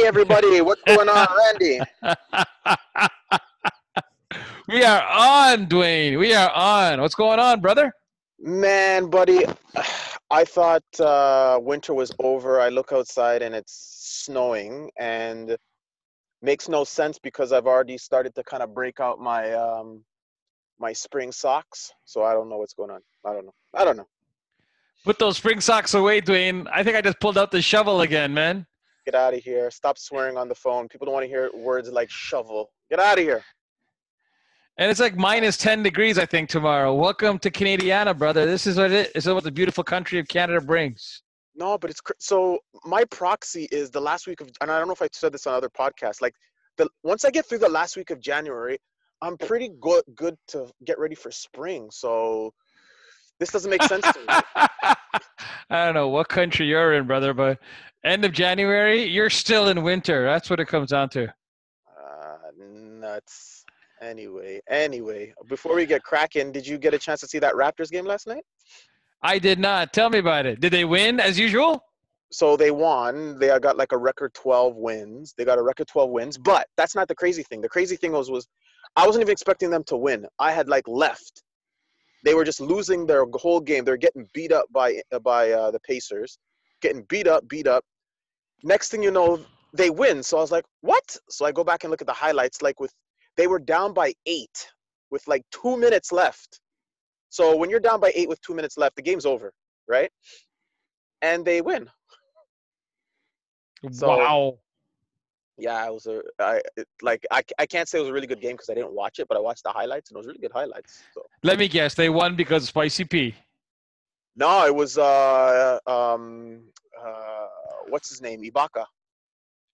Hey, everybody, what's going on, Randy? we are on, Duane. We are on. What's going on, brother? Man, buddy, I thought uh, winter was over. I look outside and it's snowing, and makes no sense because I've already started to kind of break out my um, my spring socks. So I don't know what's going on. I don't know. I don't know. Put those spring socks away, Duane. I think I just pulled out the shovel again, man. Get out of here. Stop swearing on the phone. People don't want to hear words like shovel. Get out of here. And it's like minus 10 degrees, I think, tomorrow. Welcome to Canadiana, brother. This is what it is what the beautiful country of Canada brings. No, but it's so my proxy is the last week of, and I don't know if I said this on other podcasts. Like the once I get through the last week of January, I'm pretty good good to get ready for spring. So this doesn't make sense to me. I don't know what country you're in, brother, but end of January, you're still in winter. That's what it comes down to. Uh, nuts. Anyway, anyway, before we get cracking, did you get a chance to see that Raptors game last night? I did not. Tell me about it. Did they win as usual? So they won. They got like a record 12 wins. They got a record 12 wins, but that's not the crazy thing. The crazy thing was was I wasn't even expecting them to win. I had like left. They were just losing their whole game. They're getting beat up by by uh, the Pacers, getting beat up, beat up. Next thing you know, they win. So I was like, "What?" So I go back and look at the highlights. Like with, they were down by eight with like two minutes left. So when you're down by eight with two minutes left, the game's over, right? And they win. So, wow. Yeah, it was a I it, like I, I can't say it was a really good game because I didn't watch it, but I watched the highlights and it was really good highlights. So Let me guess. They won because Spicy P. no, it was uh um uh what's his name Ibaka.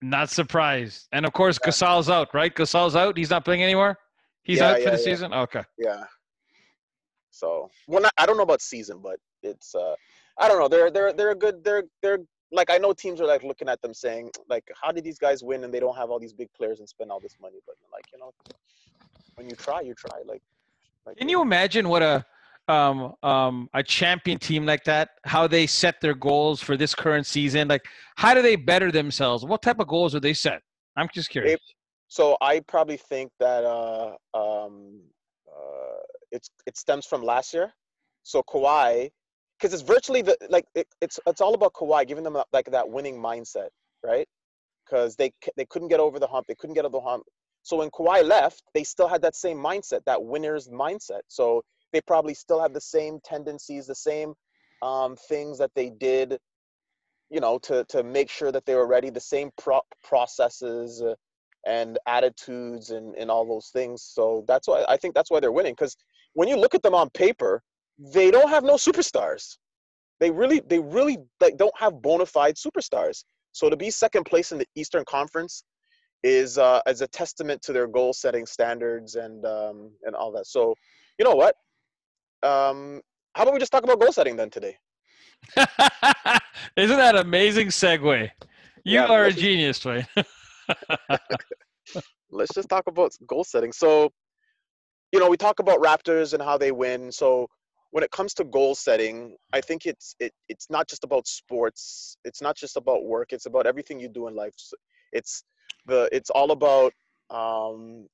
Not surprised. And of course, Gasol's out, right? Gasol's out. He's not playing anymore. He's Yeah, out for the yeah. season. Okay. Yeah. So well, not, I don't know about season, but it's uh I don't know. They're they're they're a good. They're they're like I know teams are like looking at them saying like how did these guys win and they don't have all these big players and spend all this money, but like you know when you try, you try. Like, like Can you imagine what a um, um, a champion team like that, how they set their goals for this current season? Like, how do they better themselves? What type of goals are they set? I'm just curious. So I probably think that uh, um, uh, it's it stems from last year. So Kawhi, because it's virtually the like it, it's it's all about Kawhi giving them like that winning mindset, right? Because they they couldn't get over the hump, they couldn't get over the hump. So when Kawhi left, they still had that same mindset, that winner's mindset. So they probably still have the same tendencies, the same um, things that they did, you know, to to make sure that they were ready. The same pro- processes. Uh, and attitudes and, and all those things. So that's why I think that's why they're winning. Because when you look at them on paper, they don't have no superstars. They really they really like don't have bona fide superstars. So to be second place in the Eastern Conference is uh, is a testament to their goal setting standards and um, and all that. So you know what? Um, how about we just talk about goal setting then today? Isn't that amazing segue? You Yeah, are a genius, Duane. let's just talk about goal setting. So, you know, we talk about Raptors and how they win. So, when it comes to goal setting, I think it's it it's not just about sports. It's not just about work. It's about everything you do in life. It's the it's all about um,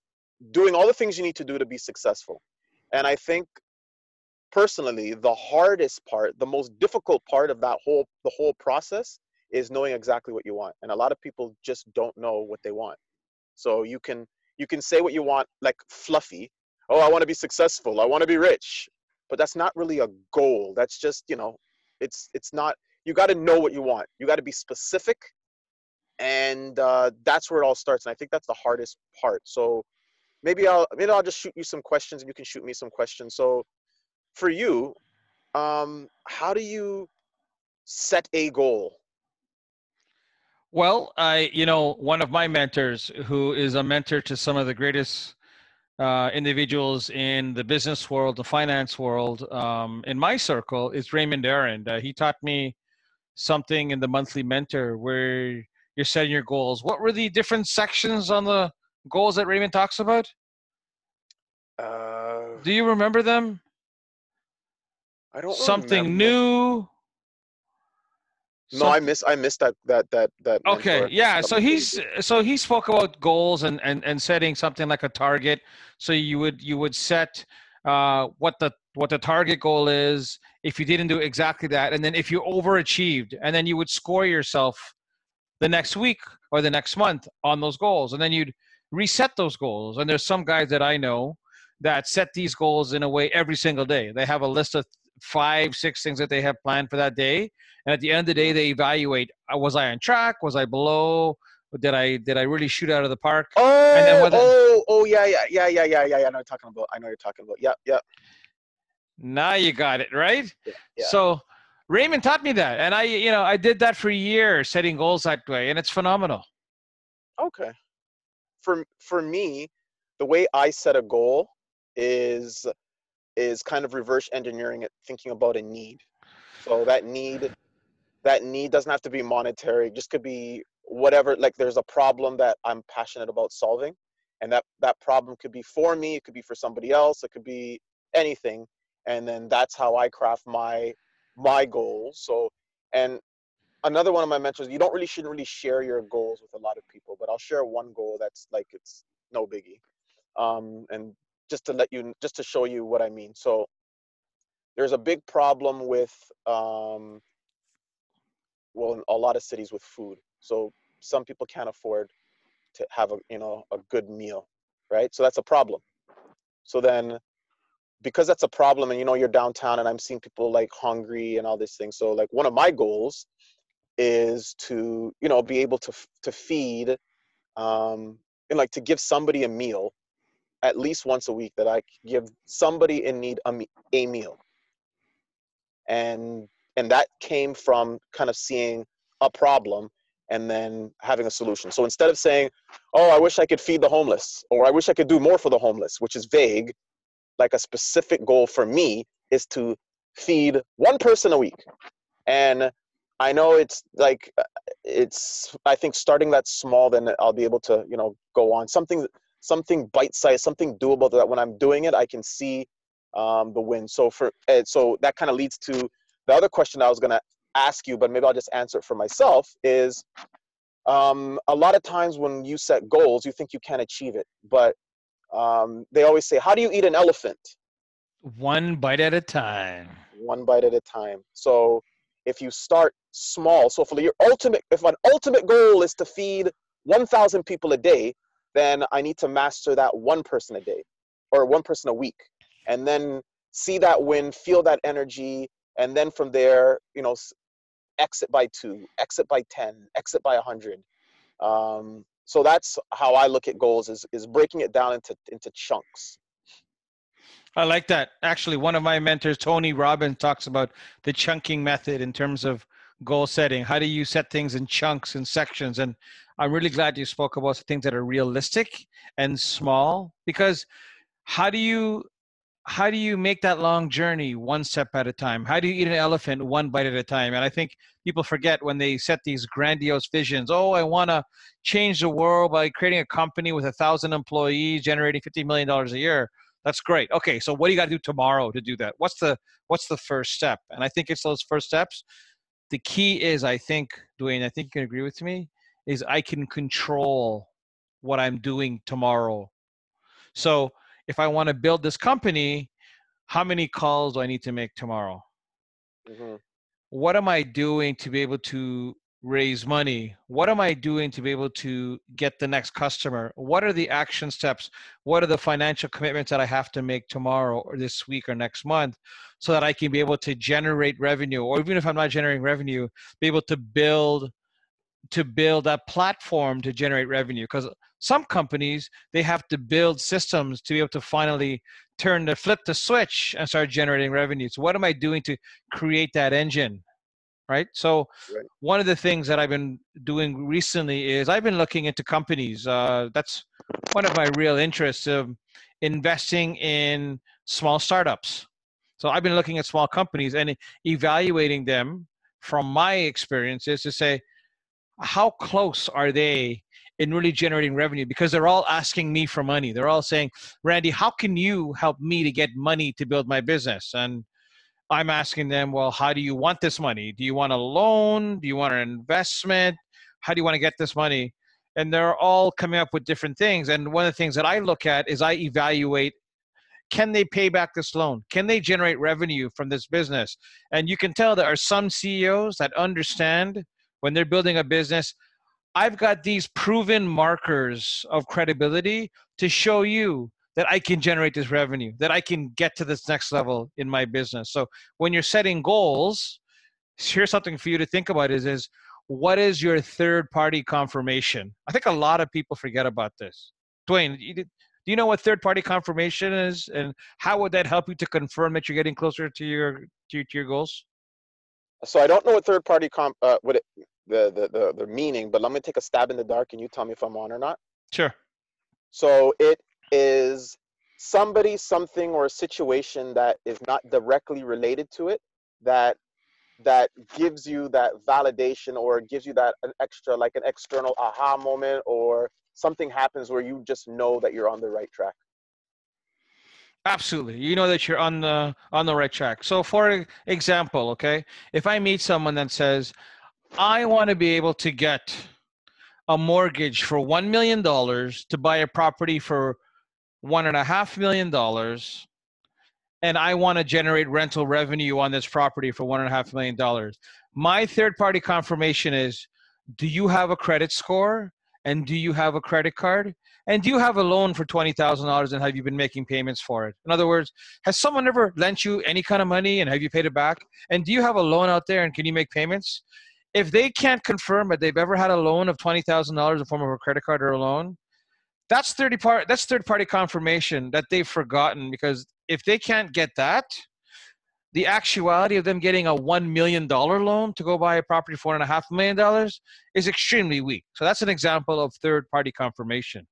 doing all the things you need to do to be successful. And I think personally, the hardest part, the most difficult part of that whole the whole process is knowing exactly what you want. And a lot of people just don't know what they want. So you can you can say what you want like fluffy. Oh, I want to be successful. I want to be rich. But that's not really a goal. That's just, you know, it's it's not you got to know what you want. You got to be specific and uh, that's where it all starts. And I think that's the hardest part. So maybe I'll maybe I'll just shoot you some questions and you can shoot me some questions. So for you, um, how do you set a goal? Well, I, you know, one of my mentors, who is a mentor to some of the greatest uh, individuals in the business world, the finance world, um, in my circle, is Raymond Aaron. Uh, he taught me something in the monthly mentor where you're setting your goals. What were the different sections on the goals that Raymond talks about? Uh, Do you remember them? I don't Something remember. new, no, I miss I missed that that that that. Okay, yeah. So he's so he spoke about goals and and and setting something like a target. So you would you would set uh, what the what the target goal is if you didn't do exactly that, and then if you overachieved, and then you would score yourself the next week or the next month on those goals, and then you'd reset those goals. And there's some guys that I know that set these goals in a way every single day. They have a list of five, six things that they have planned for that day, and at the end of the day, they evaluate: uh, was I on track? Was I below? Did I did I really shoot out of the park? Oh, and then whether- oh, oh, yeah, yeah, yeah, yeah, yeah, yeah, yeah. I know you're talking about. I know you're talking about. Yep, yep. Now you got it right. yeah. yeah. So Raymond taught me that, and I, you know, I did that for years, setting goals that way, and it's phenomenal. Okay. For for me, the way I set a goal is is kind of reverse engineering it, thinking about a need. So that need that need doesn't have to be monetary, just could be whatever like there's a problem that I'm passionate about solving and that that problem could be for me, it could be for somebody else, it could be anything and then that's how I craft my my goals. So and another one of my mentors you don't really shouldn't really share your goals with a lot of people but i'll share one goal that's like it's no biggie um, and just to let you just to show you what i mean. So there's a big problem with um, well in a lot of cities with food. So some people can't afford to have a you know a good meal right? So that's a problem. So then because that's a problem and you know you're downtown and i'm seeing people like hungry and all these things so like one of my goals is to you know be able to to feed um and like to give somebody a meal at least once a week that I give somebody in need a, a meal. And and that came from kind of seeing a problem and then having a solution. So instead of saying oh i wish i could feed the homeless or i wish i could do more for the homeless which is vague like a specific goal for me is to feed one person a week. And i know it's like uh, it's i think starting that small then i'll be able to you know go on. Something something bite sized something doable that when i'm doing it i can see um, the win so for and so that kind of leads to the other question i was going to ask you but maybe i'll just answer it for myself is um, a lot of times when you set goals you think you can achieve it but um, they always say how do you eat an elephant One bite at a time. one bite at a time. So if you start small, so for your ultimate, if an ultimate goal is to feed 1,000 people a day, then I need to master that one person a day or one person a week, and then see that win, feel that energy, and then from there, you know, exit by two, exit by 10, exit by 100. Um, so that's how I look at goals: is is breaking it down into into chunks. I like that. Actually, one of my mentors, Tony Robbins, talks about the chunking method in terms of goal setting. How do you set things in chunks and sections? And I'm really glad you spoke about things that are realistic and small because how do you how do you make that long journey one step at a time? How do you eat an elephant one bite at a time? And I think people forget when they set these grandiose visions. Oh, I want to change the world by creating a company with a thousand employees, generating fifty million dollars a year. That's great. Okay, so what do you got to do tomorrow to do that? What's the what's the first step? And I think it's those first steps. The key is, I think, Duane, I think you can agree with me, is I can control what I'm doing tomorrow. So if I want to build this company, how many calls do I need to make tomorrow? Mhm. What am I doing to be able to raise money? What am I doing to be able to get the next customer? What are the action steps? What are the financial commitments that I have to make tomorrow or this week or next month so that I can be able to generate revenue or even if I'm not generating revenue, be able to build to build a platform to generate revenue because some companies they have to build systems to be able to finally turn the flip the switch and start generating revenue. So what am i doing to create that engine right? So Right. one of the things that i've been doing recently is i've been looking into companies uh, that's one of my real interests of investing in small startups. So i've been looking at small companies and evaluating them from my experiences to say how close are they in really generating revenue because they're all asking me for money they're all saying randy how can you help me to get money to build my business and I'm asking them, well, how do you want this money? Do you want a loan? Do you want an investment? How do you want to get this money? And they're all coming up with different things. And one of the things that I look at is I evaluate can they pay back this loan? Can they generate revenue from this business? And you can tell there are some CEOs that understand when they're building a business, I've got these proven markers of credibility to show you that I can generate this revenue, that I can get to this next level in my business. So when you're setting goals, here's something for you to think about is, is what is your third party confirmation? I think a lot of people forget about this. Duane, do you know what third party confirmation is and how would that help you to confirm that you're getting closer to your to, to your goals? So I don't know what third party comp uh, what it, the, the the the meaning, but let me take a stab in the dark and you tell me if I'm on or not. Sure. So it is somebody, something, or a situation that is not directly related to it that that gives you that validation or gives you that an extra like an external aha moment or something happens where you just know that you're on the right track absolutely you know that you're on the on the right track so for example okay if i meet someone that says i want to be able to get a mortgage for $1 million to buy a property for one and a half million dollars and I want to generate rental revenue on this property for one and a half million dollars. My third party confirmation is do you have a credit score? And do you have a credit card? And do you have a loan for $20,000 and have you been making payments for it? In other words, has someone ever lent you any kind of money and have you paid it back? And do you have a loan out there and can you make payments? If they can't confirm that they've ever had a loan of $20,000 in form of a credit card or a loan, that's 30 part that's third party confirmation that they've forgotten because if they can't get that the actuality of them getting a $1 million loan to go buy a property for $1.5 million is extremely weak. So that's an example of third party confirmation.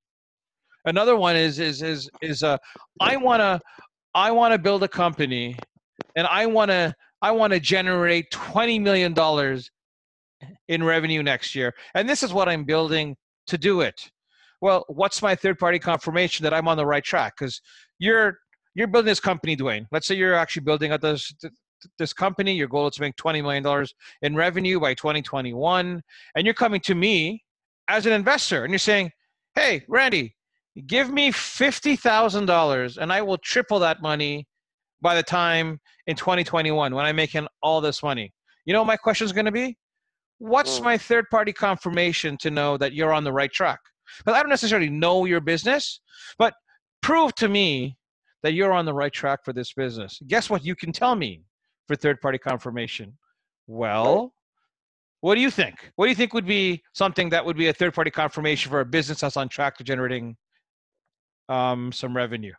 Another one is, is, is, is uh, I want to, I want to build a company and I want to, I want to generate $20 million in revenue next year. And this is what I'm building to do it well, what's my third party confirmation that I'm on the right track? Because you're you're building this company, Duane. Let's say you're actually building up this this company. Your goal is to make twenty million dollars in revenue by 2021, and you're coming to me as an investor, and you're saying, "Hey, Randy, give me fifty thousand dollars, and I will triple that money by the time in 2021 when I'm making all this money." You know, my question is going to be, "What's mm. my third party confirmation to know that you're on the right track?" But I don't necessarily know your business, but prove to me that you're on the right track for this business. Guess what you can tell me for third party confirmation? Well, what do you think? What do you think would be something that would be a third party confirmation for a business that's on track to generating um, some revenue?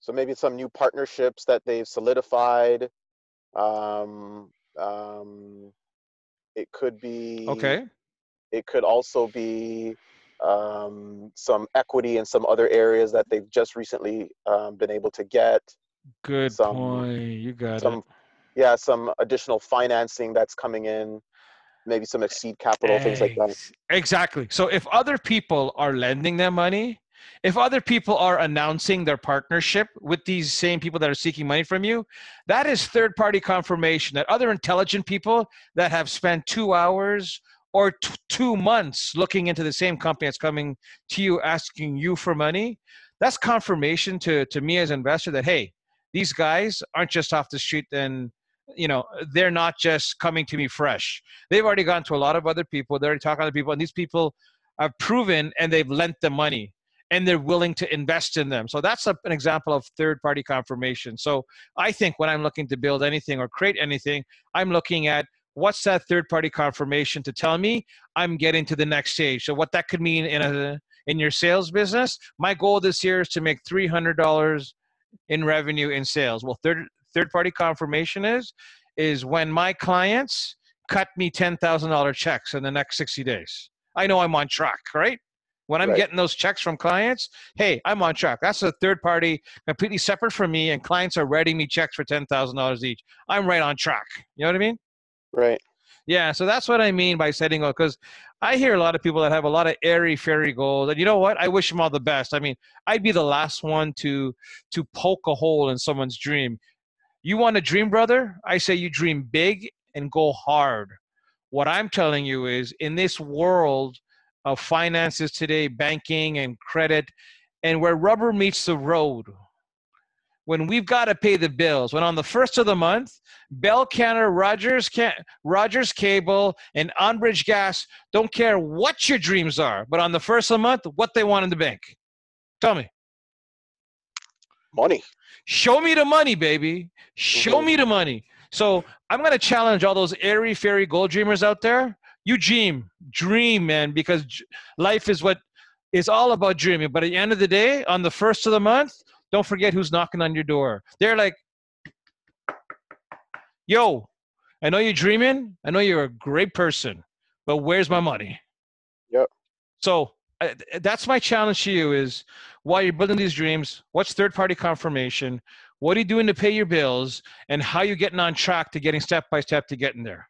So maybe some new partnerships that they've solidified. Um, um, it could be okay. It could also be um, some equity in some other areas that they've just recently um, been able to get. Good some, point. You got some, it. Yeah, some additional financing that's coming in, maybe some seed capital, things like that. Exactly. So if other people are lending them money, if other people are announcing their partnership with these same people that are seeking money from you, that is third party confirmation that other intelligent people that have spent two hours or t- two months looking into the same company that's coming to you asking you for money that's confirmation to to me as an investor that hey these guys aren't just off the street and you know they're not just coming to me fresh. They've already gone to a lot of other people. They're already talking to other people. And these people have proven and they've lent them money and they're willing to invest in them. So that's a, an example of third party confirmation. So i think when i'm looking to build anything or create anything i'm looking at what's that third party confirmation to tell me i'm getting to the next stage. So what that could mean in a in your sales business my goal this year is to make $300 in revenue in sales. Well third third party confirmation is is when my clients cut me $10,000 checks in the next 60 days. I know i'm on track right when I'm right. getting those checks from clients, hey, I'm on track. That's a third party, completely separate from me, and clients are writing me checks for ten thousand dollars each. I'm right on track. You know what I mean? Right. Yeah, so that's what I mean by setting goals. Because I hear a lot of people that have a lot of airy fairy goals, and you know what? I wish them all the best. I mean, I'd be the last one to to poke a hole in someone's dream. You want a dream, brother? I say you dream big and go hard. What I'm telling you is in this world of finances today, banking and credit, and where rubber meets the road, when we've got to pay the bills, when on the first of the month, Bell Canada, Rogers, Can- Rogers Cable, and Enbridge Gas don't care what your dreams are, but on the first of the month, what they want in the bank. Tell me. Money. Show me the money, baby. Show Mhm. me the money. So I'm going to challenge all those airy fairy gold dreamers out there. You dream, dream, man, because life is what is all about dreaming. But at the end of the day, on the first of the month, don't forget who's knocking on your door. They're like, yo, I know you're dreaming. I know you're a great person, but where's my money? Yep. So I, that's my challenge to you is while you're building these dreams, what's third party confirmation? What are you doing to pay your bills? And how are you getting on track to getting step by step to getting there?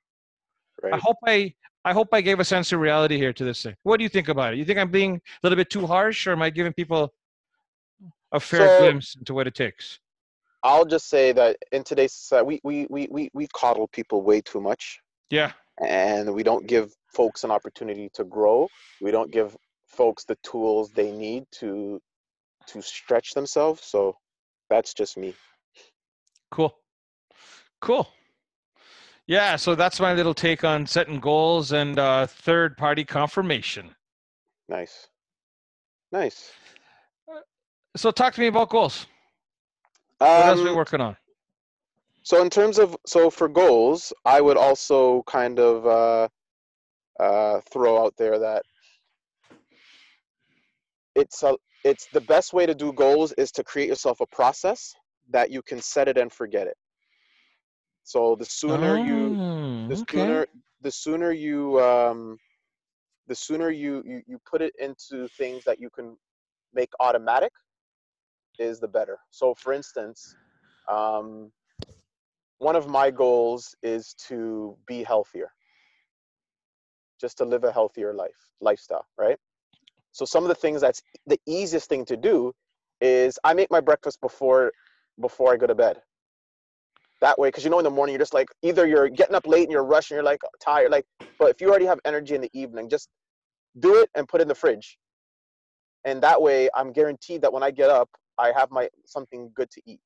I hope I I hope I gave a sense of reality here to this thing. What do you think about it? You think I'm being a little bit too harsh, or am I giving people a fair So- glimpse into what it takes? I'll just say that in today's society, we, we, we, we, we coddle people way too much. Yeah, and we don't give folks an opportunity to grow we don't give folks the tools they need to to stretch themselves so that's just me cool, cool. Yeah, so that's my little take on setting goals and uh, third party confirmation. nice nice So talk to me about goals. What else are we um, working on? so in terms of so for goals i would also kind of uh uh throw out there that it's a it's the best way to do goals is to create yourself a process that you can set it and forget it so the sooner you Oh, the okay. sooner the sooner you um the sooner you, you you put it into things that you can make automatic is the better. So for instance um one of my goals is to be healthier. Just to live a healthier life lifestyle right? So some of the things that's the easiest thing to do is i make my breakfast before before i go to bed that way because you know in the morning you're just like either you're getting up late and you're rushing you're like tired like but if you already have energy in the evening just do it and put it in the fridge. And that way i'm guaranteed that when i get up i have my something good to eat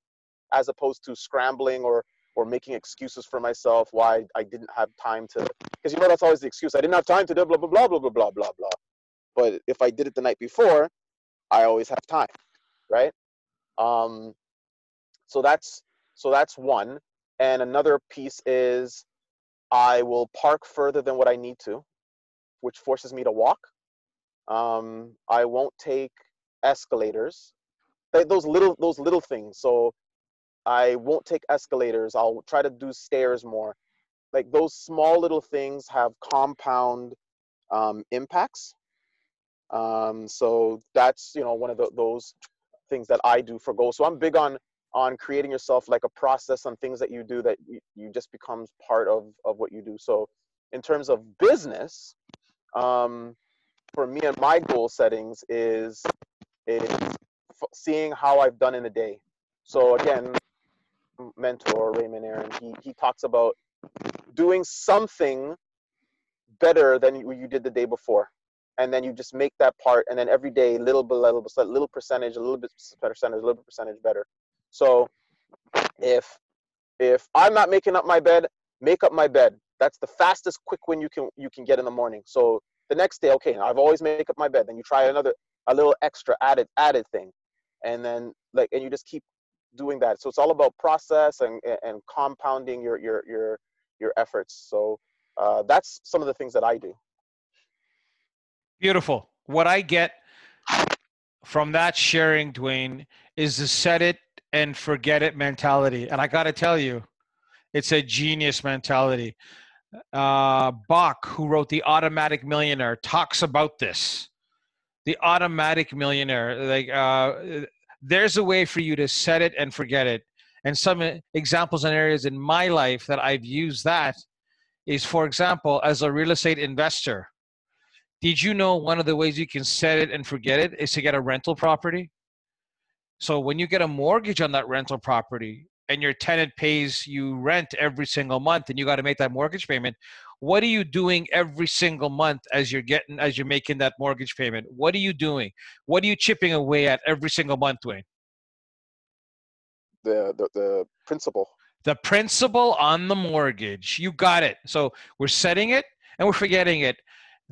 as opposed to scrambling or or making excuses for myself why i didn't have time to because you know that's always the excuse i didn't have time to do blah blah blah blah blah blah blah blah. But if i did it the night before i always have time right? Um so that's so that's one. And another piece is i will park further than what i need to which forces me to walk. Um i won't take escalators. Those little those little things. So i won't take escalators. I'll try to do stairs more. Like those small little things have compound um, impacts. Um, so that's you know one of the, those things that i do for goals. So i'm big on on creating yourself like a process on things that you do that you, you just becomes part of of what you do. So in terms of business um, for me and my goal settings is is f- seeing how i've done in a day. So again mentor raymond aaron he, he talks about doing something better than you, you did the day before. And then you just make that part and then every day little bit little little percentage a little bit percentage a little bit percentage better so if if i'm not making up my bed make up my bed. That's the fastest quick win you can you can get in the morning. So the next day okay i've always make up my bed. Then you try another a little extra added added thing. And then like and you just keep doing that. So it's all about process and and compounding your your your your efforts. So uh, that's some of the things that i do. Beautiful. What I get from that sharing, Duane, is to set it and forget it mentality. And I got to tell you, it's a genius mentality. Uh, Bach, who wrote The Automatic Millionaire, talks about this. The Automatic Millionaire. Like, uh, there's a way for you to set it and forget it. And some examples and areas in my life that I've used that is, for example, as a real estate investor did you know one of the ways you can set it and forget it is to get a rental property? So when you get a mortgage on that rental property, and your tenant pays you rent every single month and you got to make that mortgage payment what are you doing every single month as you're getting as you're making that mortgage payment? What are you doing? What are you chipping away at every single month duane the the, the principal. The principal on the mortgage. You got it. So we're setting it and we're forgetting it.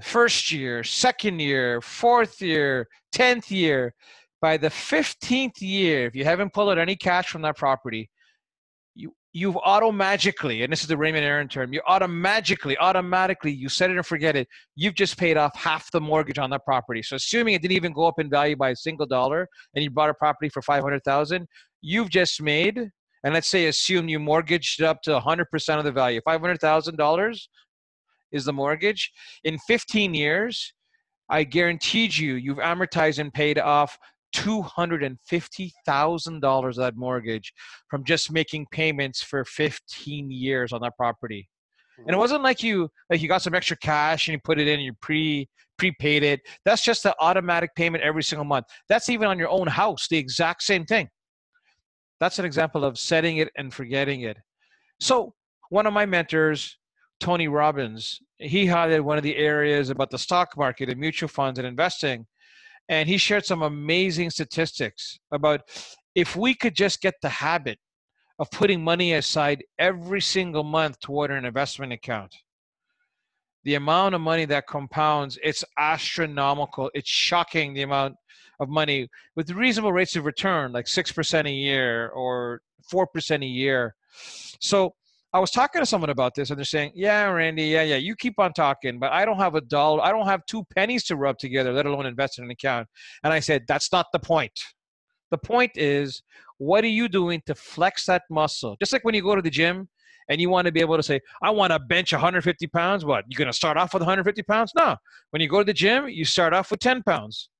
First year second year fourth year 10th year by the 15th year if you haven't pulled out any cash from that property you, you've automagically, and this is the Raymond Aaron term, you automatically, automatically, you set it and forget it. You've just paid off half the mortgage on that property. So assuming it didn't even go up in value by a single dollar, and you bought a property for five hundred thousand, you've just made, and let's say assume you mortgaged it up to hundred percent of the value, five hundred thousand dollars is the mortgage. In fifteen years, I guaranteed you, you've amortized and paid off $250,000 of that mortgage from just making payments for 15 years on that property. And it wasn't like you like you got some extra cash and you put it in and you pre prepaid it. That's just the automatic payment every single month. That's even on your own house, the exact same thing. That's an example of setting it and forgetting it. So one of my mentors, Tony Robbins, he highlighted one of the areas about the stock market and mutual funds and investing and he shared some amazing statistics about if we could just get the habit of putting money aside every single month toward an investment account the amount of money that compounds it's astronomical. It's shocking the amount of money with reasonable rates of return like 6% a year or 4% a year. So I was talking to someone about this, and they're saying, "Yeah, Randy, yeah, yeah, you keep on talking, but I don't have a dollar, I don't have two pennies to rub together, let alone invest in an account." And I said, "That's not the point. The point is, what are you doing to flex that muscle? Just like when you go to the gym." And you want to be able to say, I want to bench 150 pounds. What? You're going to start off with 150 pounds? No. When you go to the gym, you start off with 10 pounds.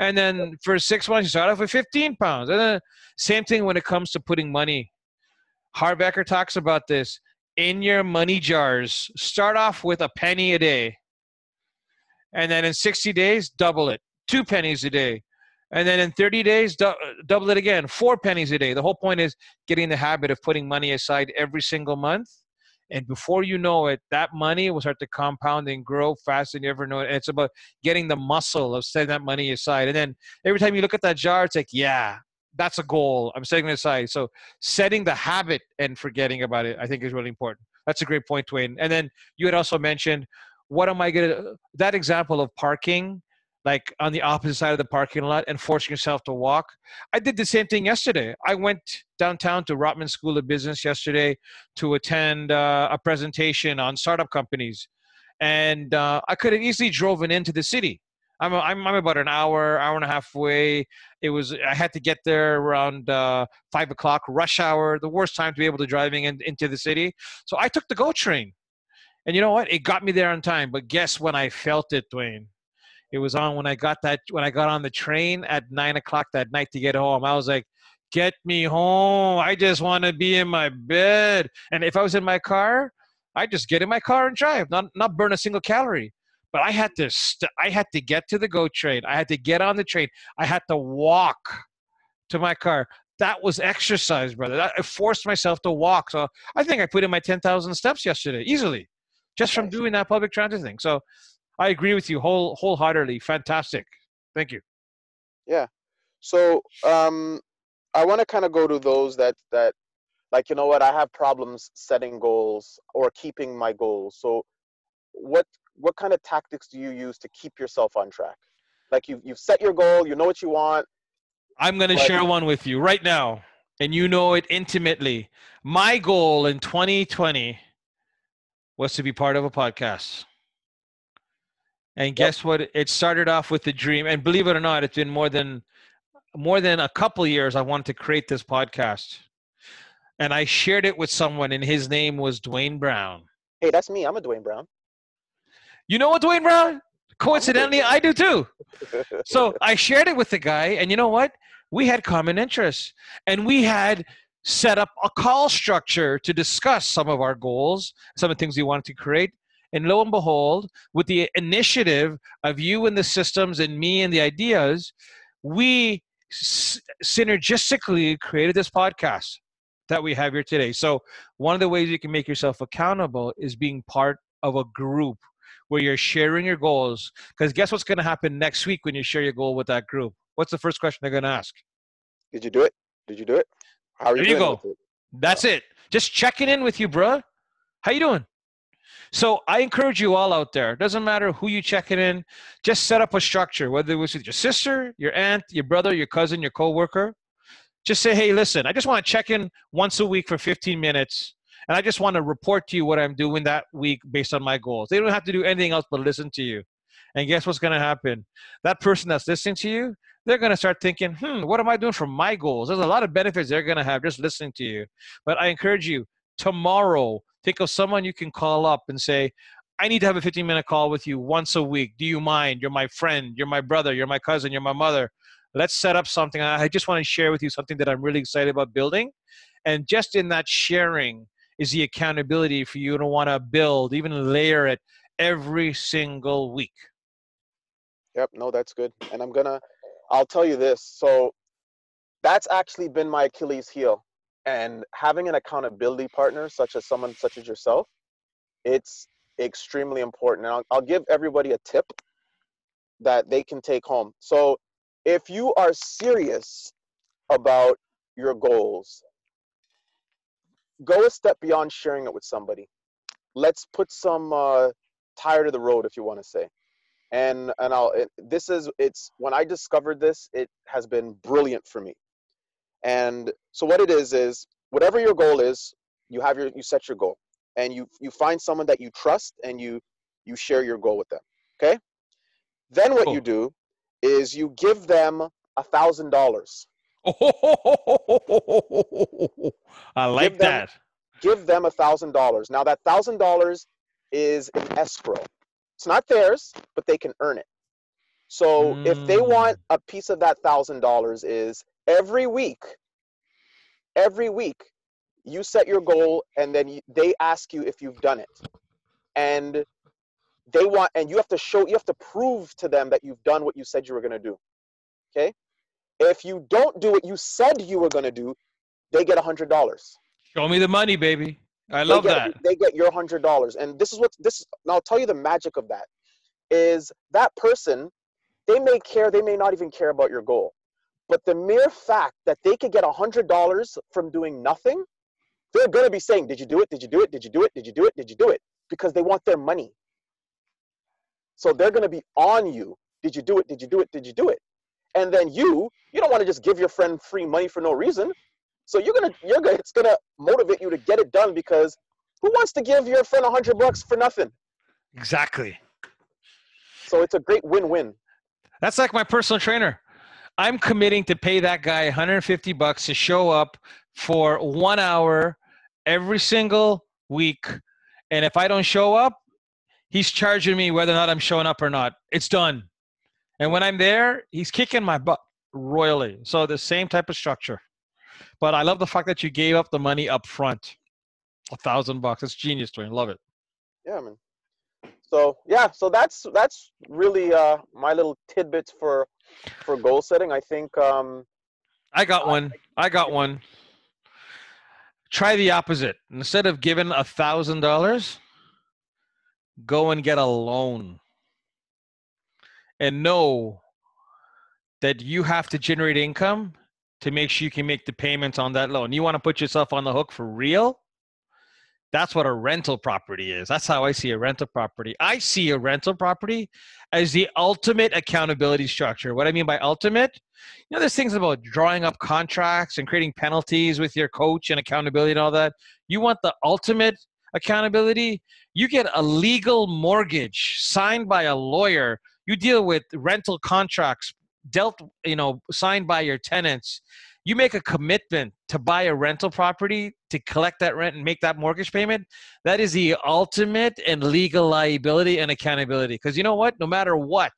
And then for six months, you start off with 15 pounds. And then same thing when it comes to putting money Harv Eker talks about this in your money jars. Start off with a penny a day. And then in 60 days, double it. Two pennies a day. And then in 30 days, double it again. Four pennies a day. The whole point is getting the habit of putting money aside every single month. And before you know it, that money will start to compound and grow faster than you ever know it. And it's about getting the muscle of setting that money aside. And then every time you look at that jar, it's like, yeah, that's a goal. I'm setting it aside. So setting the habit and forgetting about it, I think is really important. That's a great point, Duane. And then you had also mentioned, what am I to, that example of parking, like on the opposite side of the parking lot and forcing yourself to walk. I did the same thing yesterday. I went downtown to Rotman School of Business yesterday to attend uh, a presentation on startup companies. And uh, I could have easily driven into the city I'm, a, I'm I'm about an hour, hour and a half away. It was I had to get there around uh, five o'clock, rush hour, the worst time to be able to driving in, into the city. So I took the GO train, and you know what? It got me there on time. But guess when I felt it, Duane? It was on when I got that when I got on the train at nine o'clock that night to get home. I was like, "Get me home! I just want to be in my bed." And if I was in my car, I just get in my car and drive, not not burn a single calorie but I had to st- I had to get to the GO train. I had to get on the train. I had to walk to my car. That was exercise, brother. I forced myself to walk. So I think I put in my 10,000 steps yesterday easily just from doing that public transit thing. So I agree with you whole wholeheartedly. Fantastic. Thank you. Yeah. So um I want to kind of go to those that that like you know what I have problems setting goals or keeping my goals. So what what kind of tactics do you use to keep yourself on track? Like you've you've set your goal, you know what you want. I'm going to share one with you right now, and you know it intimately. My goal in 2020 was to be part of a podcast. And guess yep. what? It started off with a dream, and believe it or not, it's been more than more than a couple years. I wanted to create this podcast, and I shared it with someone, and his name was Duane Brown. Hey, that's me. I'm a Duane Brown. You know what, Duane Brown? Coincidentally, I do too. So I shared it with the guy, and you know what? We had common interests, and we had set up a call structure to discuss some of our goals, some of the things we wanted to create. And lo and behold, with the initiative of you and the systems and me and the ideas, we s- synergistically created this podcast. that we have here today. So, one of the ways you can make yourself accountable is being part of a group where you're sharing your goals. Because guess what's going to happen next week when you share your goal with that group? What's the first question they're going to ask? Did you do it? Did you do it? How are you? There you go. That's it. Just checking in with you, bruh. How you doing? So I encourage you all out there. Doesn't matter who you checking in. Just set up a structure, whether it was with your sister, your aunt, your brother, your cousin, your coworker. Just say, hey, listen, I just want to check in once a week for 15 minutes, and I just want to report to you what I'm doing that week based on my goals. They don't have to do anything else but listen to you. And guess what's going to happen? That person that's listening to you, they're going to start thinking, hmm, what am I doing for my goals? There's a lot of benefits they're going to have just listening to you. But I encourage you, tomorrow, think of someone you can call up and say, I need to have a 15 minute call with you once a week. Do you mind? You're my friend. You're my brother. You're my cousin. You're my mother. Let's set up something. I just want to share with you something that I'm really excited about building. And just in that sharing is the accountability for you to want to build, even layer it every single week. Yep, no, that's good. And I'm gonna I'll tell you this. So that's actually been my Achilles heel. And having an accountability partner, such as someone such as yourself, it's extremely important. And I'll, I'll give everybody a tip that they can take home. So if you are serious about your goals, go a step beyond sharing it with somebody. Let's put some uh, tire to the road, if you want to say. And and I'll it, this is it's when I discovered this it has been brilliant for me. And so what it is is whatever your goal is you have your you set your goal. And you you find someone that you trust and you you share your goal with them okay? Then what cool. you do is you give them a thousand dollars I like give them, that. Give them a thousand dollars. Now that thousand dollars is an escrow. It's not theirs, but they can earn it. So mm. if they want mm. a piece of that thousand dollars, is every week, every week, you set your goal, and then you, they ask you if you've done it, and they want, and you have to show, you have to prove to them that you've done what you said you were going to do. Okay, if you don't do what you said you were going to do, they get a hundred dollars. Show me the money, baby. I love they get, that. They get your hundred dollars, and this is what this. And I'll tell you the magic of that is that person. They may care. They may not even care about your goal, but the mere fact that they could get a hundred dollars from doing nothing, they're gonna be saying, "Did you do it? Did you do it? Did you do it? Did you do it? Did you do it?" Because they want their money. So they're gonna be on you. Did you do it? Did you do it? Did you do it? And then you, you don't want to just give your friend free money for no reason. So you're gonna you're gonna it's gonna motivate you to get it done because who wants to give your friend a hundred bucks for nothing? Exactly. So it's a great win-win. That's like my personal trainer. I'm committing to pay that guy 150 bucks to show up for one hour every single week. And if I don't show up, he's charging me whether or not I'm showing up or not. It's done. And when I'm there, he's kicking my butt royally. So the same type of structure. But I love the fact that you gave up the money up front. A thousand bucks. It's genius, Duane. Love it. Yeah, man. So yeah, so that's that's really uh my little tidbits for for goal setting. I think um I got one. I got one. Try the opposite. Instead of giving a thousand dollars, go and get a loan. And know that you have to generate income to make sure you can make the payments on that loan. You want to put yourself on the hook for real? That's what a rental property is. That's how I see a rental property. I see a rental property as the ultimate accountability structure. What I mean by ultimate, you know, there's things about drawing up contracts and creating penalties with your coach and accountability and all that. You want the ultimate accountability? You get a legal mortgage signed by a lawyer. You deal with rental contracts dealt, you know, signed by your tenants, you make a commitment to buy a rental property to collect that rent and make that mortgage payment, that is the ultimate and legal liability and accountability. Because you know what? No matter what,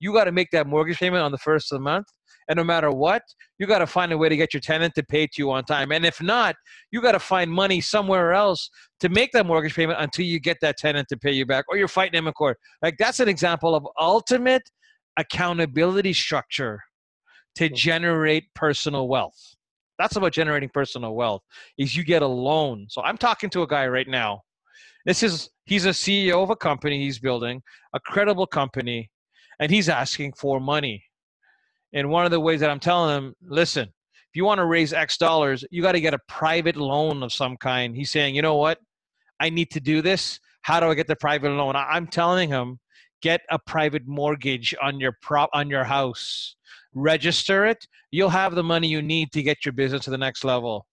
you got to make that mortgage payment on the first of the month. And no matter what, you got to find a way to get your tenant to pay to you on time. And if not, you got to find money somewhere else to make that mortgage payment until you get that tenant to pay you back, or you're fighting them in court. Like that's an example of ultimate accountability structure to generate personal wealth. That's about generating personal wealth. Is you get a loan. So I'm talking to a guy right now. This is he's a CEO of a company he's building, a credible company, and he's asking for money. And one of the ways that I'm telling him, listen, if you want to raise X dollars, you got to get a private loan of some kind. He's saying, you know what? I need to do this. How do I get the private loan? I'm telling him, get a private mortgage on your prop on your house. Register it. You'll have the money you need to get your business to the next level.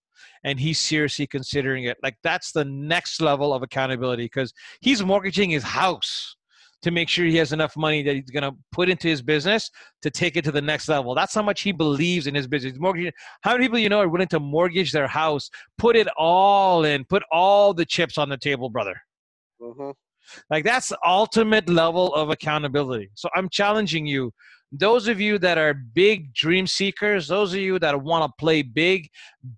And he's seriously considering it. Like that's the next level of accountability because he's mortgaging his house to make sure he has enough money that he's going to put into his business to take it to the next level. That's how much he believes in his business. Mortgage, how many people you know are willing to mortgage their house, put it all in, put all the chips on the table, brother? Mm-hmm. Like that's ultimate level of accountability. So I'm challenging you. Those of you that are big dream seekers, those of you that want to play big,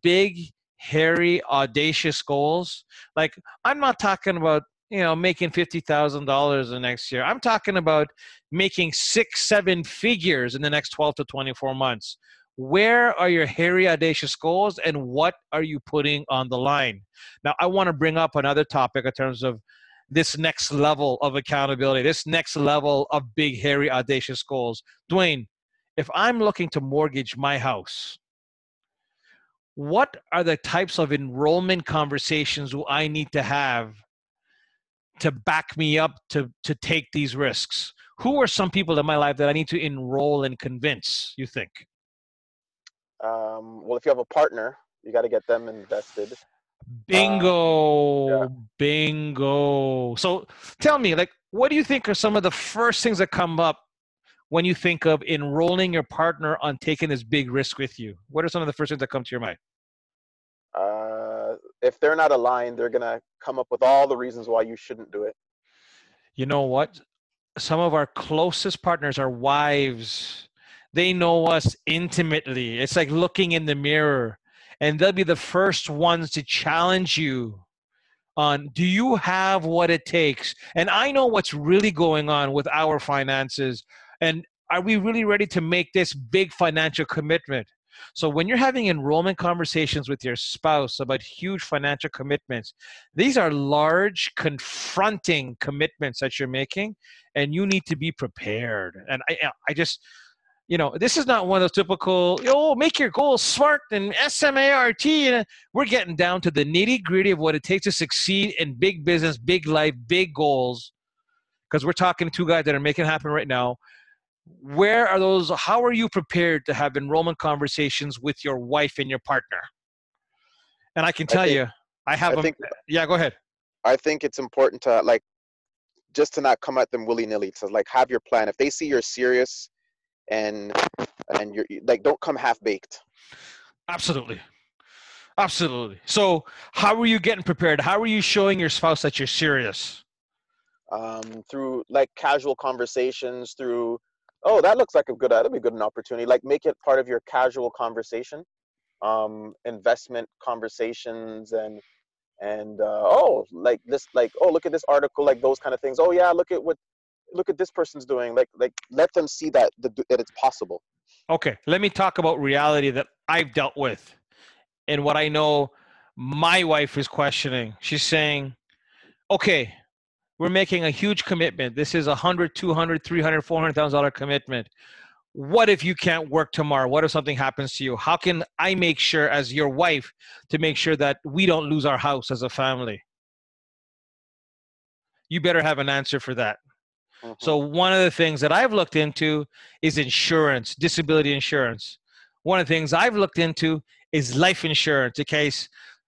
big, hairy, audacious goals. Like I'm not talking about you know making fifty thousand dollars the next year. I'm talking about making six, seven figures in the next twelve to twenty-four months. Where are your hairy, audacious goals, and what are you putting on the line? Now, I want to bring up another topic in terms of this next level of accountability, this next level of big, hairy, audacious goals. Duane, if I'm looking to mortgage my house, what are the types of enrollment conversations I need to have to back me up to to take these risks? Who are some people in my life that I need to enroll and convince? You think? Um, well, if you have a partner, you got to get them invested. Bingo, um, yeah. bingo. So, tell me, like, what do you think are some of the first things that come up when you think of enrolling your partner on taking this big risk with you? What are some of the first things that come to your mind? If they're not aligned, they're gonna come up with all the reasons why you shouldn't do it. You know what? Some of our closest partners are wives. They know us intimately. It's like looking in the mirror, and they'll be the first ones to challenge you on do you have what it takes? And I know what's really going on with our finances. And are we really ready to make this big financial commitment? So when you're having enrollment conversations with your spouse about huge financial commitments, these are large, confronting commitments that you're making, and you need to be prepared. And I, I just, you know, this is not one of those typical, oh, make your goals smart and SMART. We're getting down to the nitty gritty of what it takes to succeed in big business, big life, big goals. Because we're talking to two guys that are making it happen right now where are those how are you prepared to have enrollment conversations with your wife and your partner? And i can tell I think, you i have I think, yeah go ahead. I think it's important to like just to not come at them willy-nilly to like have your plan. If they see you're serious and and you're like don't come half-baked. Absolutely. Absolutely. So how are you getting prepared? How are you showing your spouse that you're serious? Um, through like casual conversations through oh, that looks like a good, that'd be good an opportunity. Like make it part of your casual conversation, um, investment conversations and, and, uh, oh, like this, like, oh, look at this article, like those kind of things. Oh yeah, look at what, look at this person's doing. Like, like let them see that, that it's possible. Okay. Let me talk about reality that I've dealt with and what I know my wife is questioning. She's saying, okay, we're making a huge commitment. This is a hundred, two hundred, three hundred, four hundred thousand dollar commitment. What if you can't work tomorrow? What if something happens to you? How can I make sure, as your wife, to make sure that we don't lose our house as a family? You better have an answer for that. Mm-hmm. So, one of the things that I've looked into is insurance, disability insurance. One of the things I've looked into is life insurance in case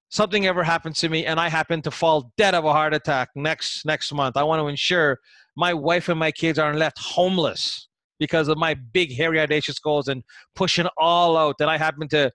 something ever happens to me and I happen to fall dead of a heart attack next next month, I want to ensure my wife and my kids aren't left homeless because of my big hairy audacious goals and pushing all out. That I happen to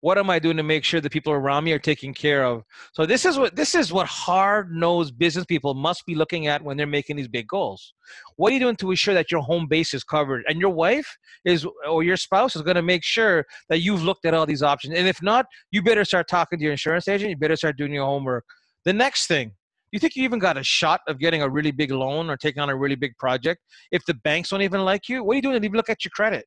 what am i doing to make sure the people around me are taken care of? So this is what this is what hard nosed business people must be looking at when they're making these big goals. What are you doing to ensure that your home base is covered? And your wife is or your spouse is going to make sure that you've looked at all these options. And if not you better start talking to your insurance agent. You better start doing your homework. The next thing you think you even got a shot of getting a really big loan or taking on a really big project if the banks don't even like you? What are you doing to even look at your credit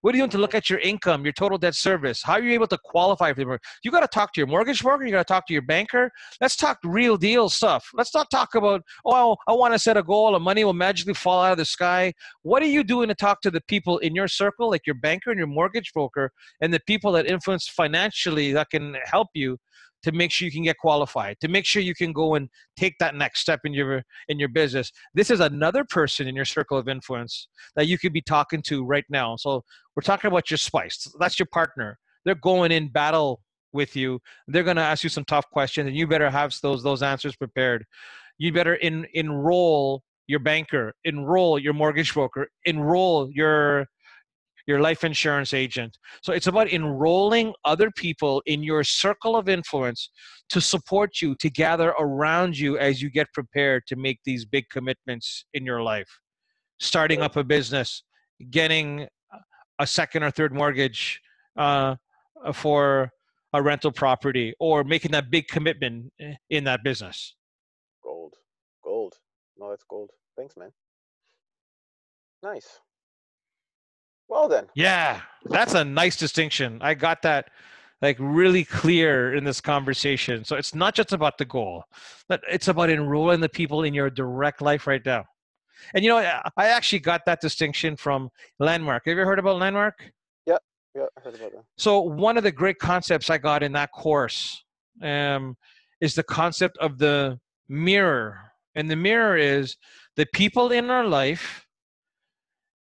What are you doing to look at your income, your total debt service? How are you able to qualify for the mortgage? You got to talk to your mortgage broker. You got to talk to your banker. Let's talk real deal stuff. Let's not talk about, oh, I want to set a goal and money will magically fall out of the sky. What are you doing to talk to the people in your circle, like your banker and your mortgage broker, and the people that influence financially that can help you to make sure you can get qualified to make sure you can go and take that next step in your in your business. This is another person in your circle of influence that you could be talking to right now. So we're talking about your spice. That's your partner. They're going in battle with you. They're going to ask you some tough questions and you better have those those answers prepared. You better in, enroll your banker enroll your mortgage broker enroll your your life insurance agent. So it's about enrolling other people in your circle of influence to support you, to gather around you as you get prepared to make these big commitments in your life. Starting up a business, getting a second or third mortgage uh, for a rental property, or making that big commitment in that business. Gold. Gold. No, that's gold. Thanks, man. Nice. Well then. Yeah, that's a nice distinction. I got that like really clear in this conversation. So it's not just about the goal, but it's about enrolling the people in your direct life right now. And you know, I actually got that distinction from Landmark. Have you ever heard about Landmark? Yeah, yeah, I heard about that. So one of the great concepts I got in that course um, is the concept of the mirror. And the mirror is the people in our life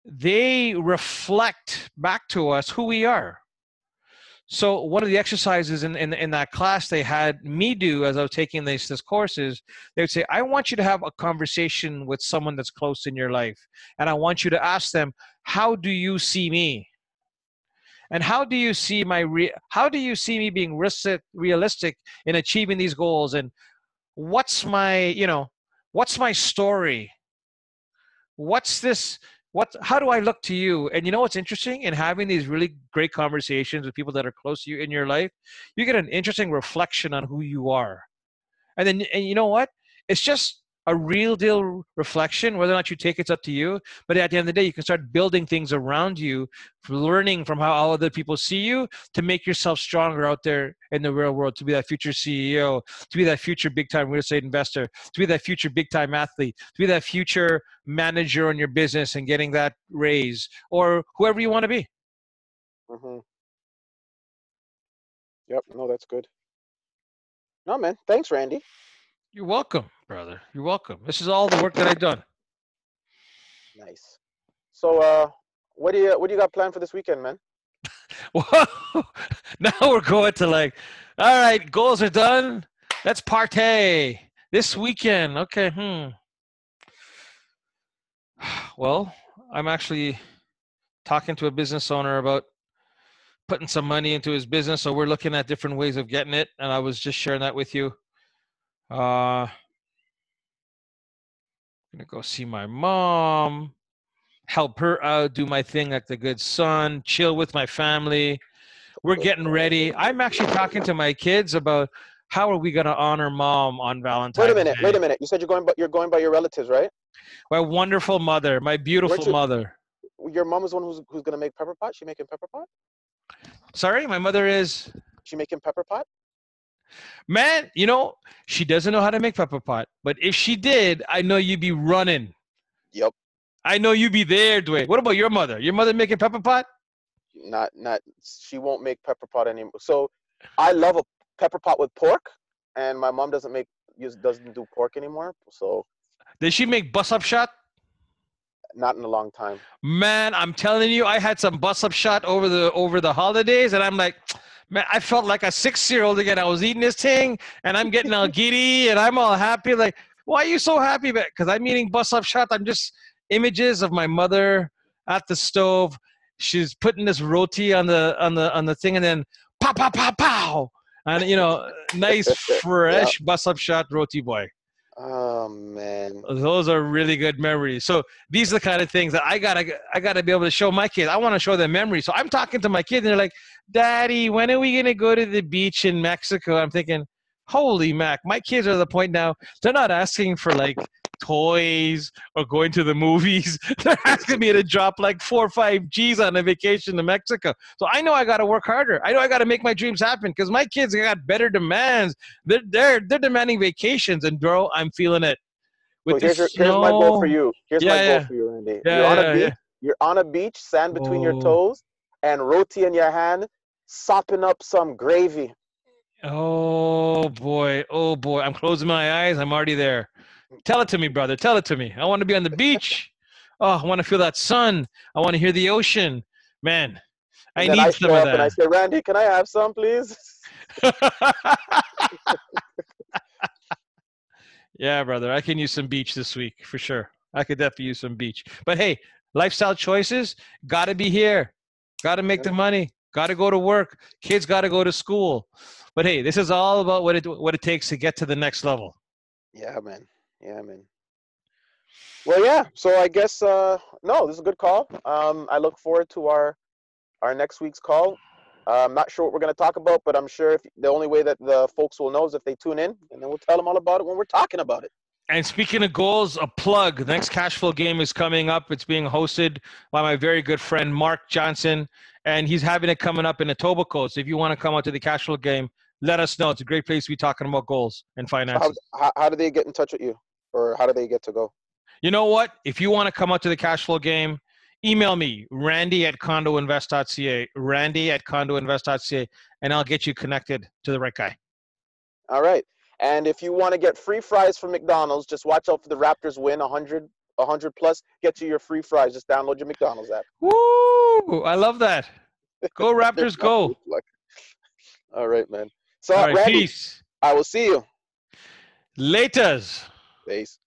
they reflect back to us who we are. So one of the exercises in, in, in that class they had me do as I was taking these, this courses, they would say, I want you to have a conversation with someone that's close in your life. And I want you to ask them, how do you see me? And how do you see my, re- how do you see me being realistic in achieving these goals? And what's my, you know, what's my story? What's this, what how do i look to you? And you know what's interesting in having these really great conversations with people that are close to you in your life? You get an interesting reflection on who you are. And then and you know what? It's just a real deal reflection. Whether or not you take it's up to you. But at the end of the day, you can start building things around you, learning from how all other people see you to make yourself stronger out there in the real world, to be that future CEO, to be that future big time real estate investor, to be that future big time athlete, to be that future manager in your business and getting that raise, or whoever you want to be. Mm-hmm. Yep. No, that's good. No, man. Thanks, Randy. You're welcome, brother. You're welcome. This is all the work that I've done. Nice. So, uh, what do you what do you got planned for this weekend, man? Whoa! Now we're going to like, all right, goals are done. Let's partay this weekend. Okay. Hmm. Well, I'm actually talking to a business owner about putting some money into his business. So we're looking at different ways of getting it, and I was just sharing that with you. Uh, gonna go see my mom, help her out, do my thing like the good son, chill with my family. We're getting ready. I'm actually talking to my kids about how are we gonna honor mom on Valentine's. Wait a minute. Day. Wait a minute. You said you're going, but you're going by your relatives, right? My wonderful mother, my beautiful you, mother. Your mom is one who's who's gonna make pepper pot. She making pepper pot. Sorry, my mother is. She making pepper pot. Man, you know, she doesn't know how to make pepper pot, but if she did, I know you'd be running. Yep. I know you'd be there, Duane. What about your mother? Your mother making pepper pot? Not, not. She won't make pepper pot anymore. So, I love a pepper pot with pork, and my mom doesn't make doesn't do pork anymore. So, does she make bus up shot? Not in a long time. Man, I'm telling you, I had some bus up shot over the over the holidays, and I'm like man, I felt like a six year old again. I was eating this thing and I'm getting all giddy and I'm all happy. Like, why are you so happy? Because I'm eating bus up shot. I'm just images of my mother at the stove. She's putting this roti on the on the on the thing and then pow pow pow pow. And you know, nice fresh yeah. bus up shot roti boy. Oh man, those are really good memories. So these are the kind of things that I gotta I gotta be able to show my kids. I want to show them memories. So I'm talking to my kids, and they're like, "Daddy, when are we gonna go to the beach in Mexico?" I'm thinking, "Holy mac!" My kids are the point now. They're not asking for like toys or going to the movies. They're asking me to drop like four or five G's on a vacation to Mexico. So I know I got to work harder. I know I got to make my dreams happen because my kids got better demands. They're they're they're demanding vacations, and bro, I'm feeling it. With here's, your, here's my goal for you. Here's yeah, my goal yeah. for you, Randy. Yeah, you're on a beach. You're on a beach, sand between oh. your toes, and roti in your hand, sopping up some gravy. Oh boy, oh boy! I'm closing my eyes. I'm already there. Tell it to me, brother. Tell it to me. I want to be on the beach. Oh, I want to feel that sun. I want to hear the ocean. Man, I need I some of that. And I say, Randy, can I have some, please? yeah, brother. I can use some beach this week for sure. I could definitely use some beach. But hey, lifestyle choices got to be here. Got to make the money. Got to go to work. Kids got to go to school. But hey, this is all about what it what it takes to get to the next level. Yeah, man. Yeah, man. Well, yeah. So I guess uh, no, this is a good call. Um, I look forward to our our next week's call. Uh, I'm not sure what we're going to talk about, but I'm sure if the only way that the folks will know is if they tune in, and then we'll tell them all about it when we're talking about it. And speaking of goals, a plug. The next cash flow game is coming up. It's being hosted by my very good friend Mark Johnson, and he's having it coming up in Etobicoke. So if you want to come out to the cash flow game, let us know. It's a great place to be talking about goals and finances. So how, how, do they get in touch with you, or how do they get to go? You know what? If you want to come out to the cash flow game, email me randy at condoinvest.ca, randy at condoinvest.ca, and I'll get you connected to the right guy. All right. And if you want to get free fries from McDonald's, just watch out for the Raptors win 100, 100 plus. Get you your free fries. Just download your McDonald's app. Woo! I love that. Go Raptors, go. All right, man. So, All right, Randy, peace. I will see you. Laters. Peace.